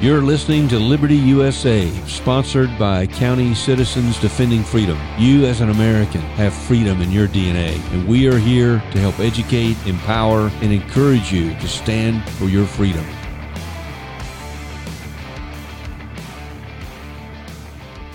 You're listening to Liberty USA, sponsored by County Citizens Defending Freedom. You, as an American, have freedom in your DNA, and we are here to help educate, empower, and encourage you to stand for your freedom.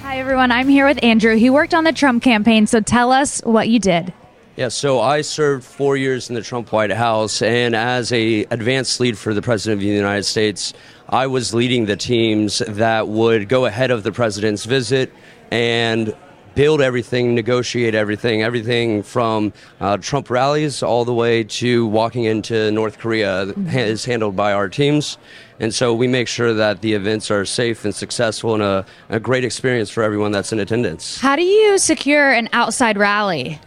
Hi, everyone. I'm here with Andrew. He worked on the Trump campaign, so tell us what you did. Yeah, so I served four years in the Trump White House, and as a advanced lead for the President of the United States, I was leading the teams that would go ahead of the president's visit and build everything, negotiate everything, everything from uh, Trump rallies all the way to walking into North Korea mm-hmm. is handled by our teams. And so we make sure that the events are safe and successful and a, a great experience for everyone that's in attendance. How do you secure an outside rally?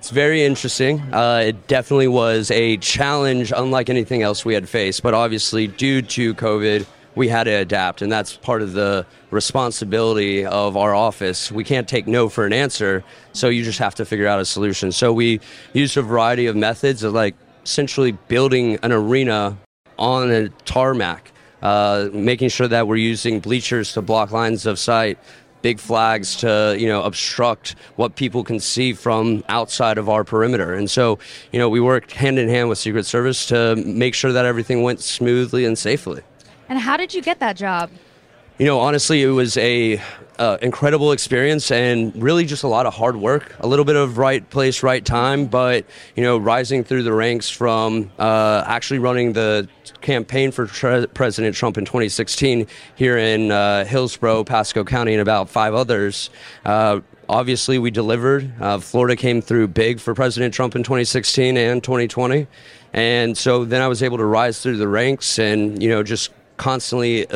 It's very interesting. Uh, it definitely was a challenge unlike anything else we had faced, but obviously, due to COVID, we had to adapt, and that's part of the responsibility of our office. We can't take no for an answer, so you just have to figure out a solution. So we used a variety of methods of like essentially building an arena on a tarmac, uh, making sure that we're using bleachers to block lines of sight, big flags to you know obstruct what people can see from outside of our perimeter. And so you know we worked hand in hand with secret service to make sure that everything went smoothly and safely. And how did you get that job you know honestly it was a uh, incredible experience and really just a lot of hard work a little bit of right place right time but you know rising through the ranks from uh, actually running the campaign for tre- President Trump in 2016 here in uh, Hillsborough, Pasco County, and about five others. Uh, obviously, we delivered. Uh, Florida came through big for President Trump in 2016 and 2020. And so then I was able to rise through the ranks and, you know, just constantly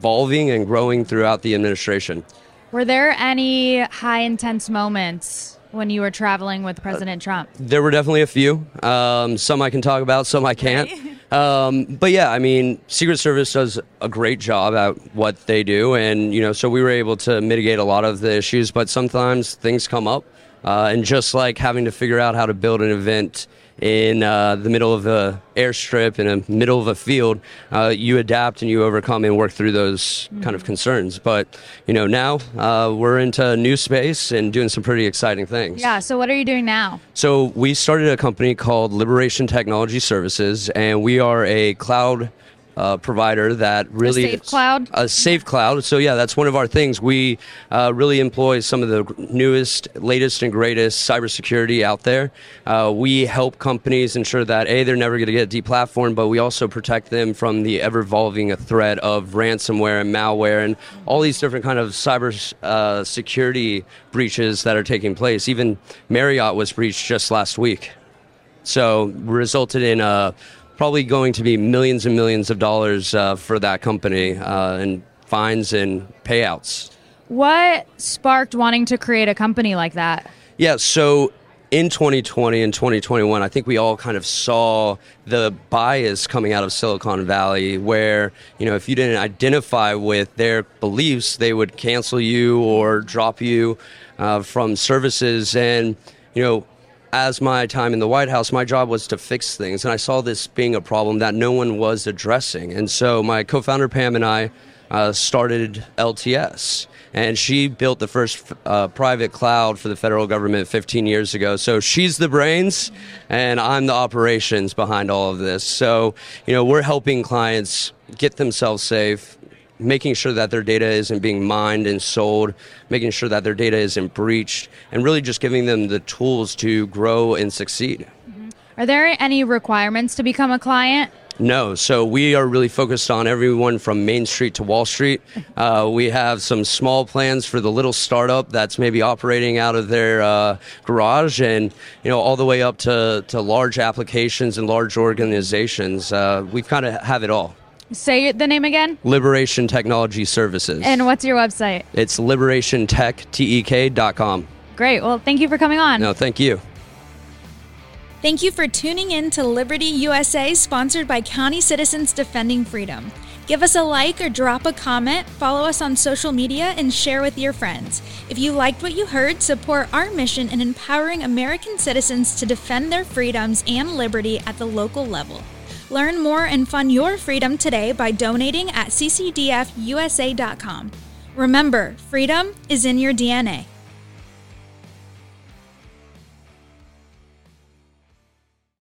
evolving and growing throughout the administration. Were there any high intense moments when you were traveling with President Trump? There were definitely a few. Um, some I can talk about, some I can't. Um, but yeah, I mean, Secret Service does a great job at what they do, and you know, so we were able to mitigate a lot of the issues. But sometimes things come up, uh, and just like having to figure out how to build an event in uh, the middle of the airstrip in the middle of a field, uh, you adapt and you overcome and work through those mm-hmm. kind of concerns. But you know, now uh, we're into new space and doing some pretty exciting things. Yeah. So what are you doing now? So we started a company called Liberation Technology Services, and we are a cloud uh, provider that really a safe cloud. A safe cloud. So yeah, that's one of our things. We uh, really employ some of the newest, latest, and greatest cybersecurity out there. Uh, we help companies ensure that a they're never going to get deplatformed, but we also protect them from the ever evolving threat of ransomware and malware and all these different kind of cyber uh, security breaches that are taking place. Even Marriott was breached just last week. So resulted in a probably going to be millions and millions of dollars uh, for that company uh, in fines and payouts. What sparked wanting to create a company like that? Yeah, so in 2020 and 2021, I think we all kind of saw the bias coming out of Silicon Valley where, you know, if you didn't identify with their beliefs, they would cancel you or drop you uh, from services. And, you know, as my time in the White House, my job was to fix things, and I saw this being a problem that no one was addressing. And so my co-founder Pam and I uh, started LTS, and she built the first uh, private cloud for the federal government 15 years ago. So she's the brains, and I'm the operations behind all of this. So you know, we're helping clients get themselves safe, making sure that their data isn't being mined and sold, making sure that their data isn't breached, and really just giving them the tools to grow and succeed. Mm-hmm. Are there any requirements to become a client? No, so we are really focused on everyone from Main Street to Wall Street. Uh, we have some small plans for the little startup that's maybe operating out of their uh, garage, and you know all the way up to, to large applications and large organizations. Uh, we kind of have it all. Say the name again. Liberation Technology Services. And what's your website? It's liberationtek.com. Great. Well, thank you for coming on. No, thank you. Thank you for tuning in to Liberty USA, sponsored by County Citizens Defending Freedom. Give us a like or drop a comment, follow us on social media, and share with your friends. If you liked what you heard, support our mission in empowering American citizens to defend their freedoms and liberty at the local level. Learn more and fund your freedom today by donating at ccdfusa.com. Remember, freedom is in your DNA.